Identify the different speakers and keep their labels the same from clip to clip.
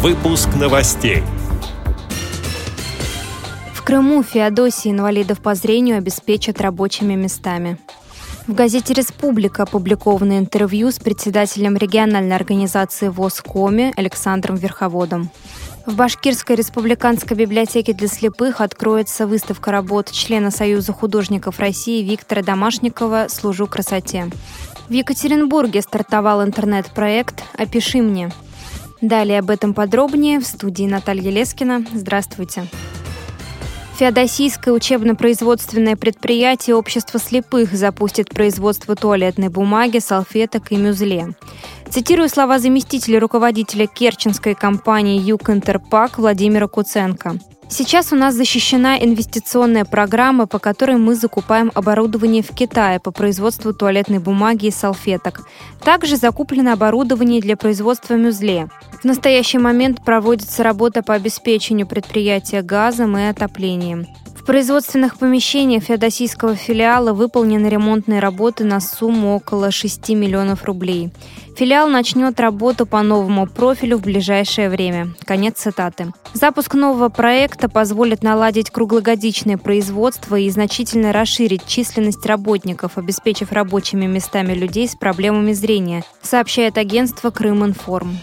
Speaker 1: Выпуск новостей.
Speaker 2: В Крыму Феодосии инвалидов по зрению обеспечат рабочими местами. В газете «Республика» опубликовано интервью с председателем региональной организации ВОЗ «Коми» Александром Верховодом. В Башкирской республиканской библиотеке для слепых откроется выставка работ члена Союза художников России Виктора Домашникова «Служу красоте». В Екатеринбурге стартовал интернет-проект «Опиши мне». Далее об этом подробнее в студии Наталья Лескина. Здравствуйте. Феодосийское учебно-производственное предприятие Общества слепых запустит производство туалетной бумаги, салфеток и мюзле. Цитирую слова заместителя руководителя керченской компании «Юг-Интерпак» Владимира Куценко. Сейчас у нас защищена инвестиционная программа, по которой мы закупаем оборудование в Китае по производству туалетной бумаги и салфеток. Также закуплено оборудование для производства мюзле. В настоящий момент проводится работа по обеспечению предприятия газом и отоплением производственных помещениях феодосийского филиала выполнены ремонтные работы на сумму около 6 миллионов рублей. Филиал начнет работу по новому профилю в ближайшее время. Конец цитаты. Запуск нового проекта позволит наладить круглогодичное производство и значительно расширить численность работников, обеспечив рабочими местами людей с проблемами зрения, сообщает агентство «Крыминформ».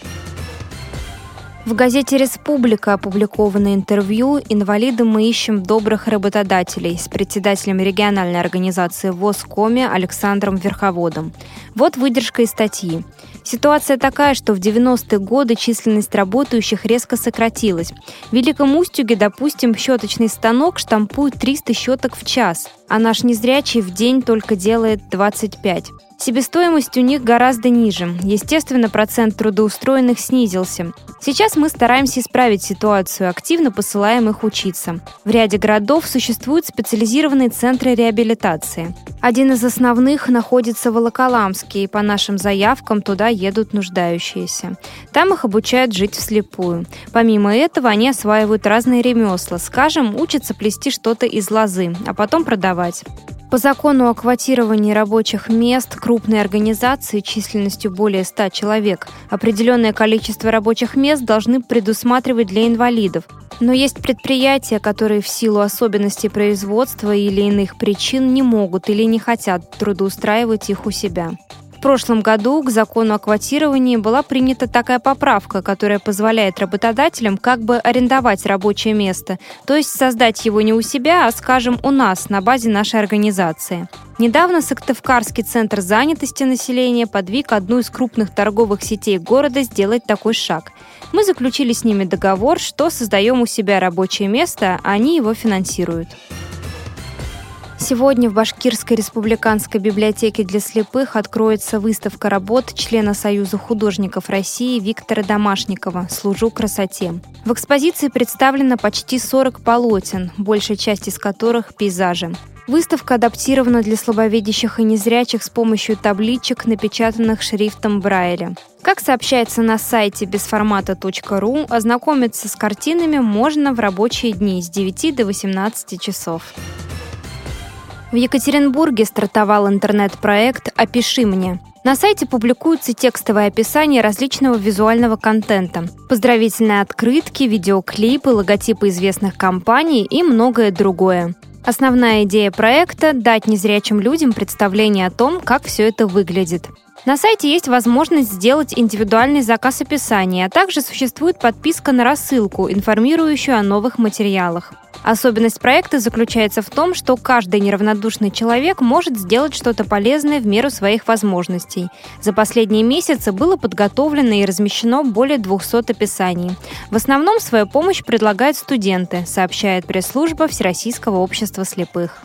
Speaker 2: В газете «Республика» опубликовано интервью «Инвалиды мы ищем добрых работодателей» с председателем региональной организации ВОЗ «Коми» Александром Верховодом. Вот выдержка из статьи. Ситуация такая, что в 90-е годы численность работающих резко сократилась. В Великом Устюге, допустим, щеточный станок штампует 300 щеток в час, а наш незрячий в день только делает 25. Себестоимость у них гораздо ниже. Естественно, процент трудоустроенных снизился. Сейчас мы стараемся исправить ситуацию, активно посылаем их учиться. В ряде городов существуют специализированные центры реабилитации. Один из основных находится в Волоколамске, и по нашим заявкам туда едут нуждающиеся. Там их обучают жить вслепую. Помимо этого, они осваивают разные ремесла. Скажем, учатся плести что-то из лозы, а потом продавать. По закону о квотировании рабочих мест крупной организации численностью более 100 человек определенное количество рабочих мест должны предусматривать для инвалидов. Но есть предприятия, которые в силу особенностей производства или иных причин не могут или не хотят трудоустраивать их у себя. В прошлом году к закону о квотировании была принята такая поправка, которая позволяет работодателям как бы арендовать рабочее место, то есть создать его не у себя, а, скажем, у нас, на базе нашей организации. Недавно Сыктывкарский центр занятости населения подвиг одну из крупных торговых сетей города сделать такой шаг. Мы заключили с ними договор, что создаем у себя рабочее место, а они его финансируют. Сегодня в Башкирской республиканской библиотеке для слепых откроется выставка работ члена Союза художников России Виктора Домашникова «Служу красоте». В экспозиции представлено почти 40 полотен, большая часть из которых – пейзажи. Выставка адаптирована для слабовидящих и незрячих с помощью табличек, напечатанных шрифтом Брайля. Как сообщается на сайте безформата.ру, ознакомиться с картинами можно в рабочие дни с 9 до 18 часов. В Екатеринбурге стартовал интернет-проект «Опиши мне». На сайте публикуются текстовые описания различного визуального контента, поздравительные открытки, видеоклипы, логотипы известных компаний и многое другое. Основная идея проекта – дать незрячим людям представление о том, как все это выглядит. На сайте есть возможность сделать индивидуальный заказ описания, а также существует подписка на рассылку, информирующую о новых материалах. Особенность проекта заключается в том, что каждый неравнодушный человек может сделать что-то полезное в меру своих возможностей. За последние месяцы было подготовлено и размещено более 200 описаний. В основном свою помощь предлагают студенты, сообщает пресс-служба Всероссийского общества слепых.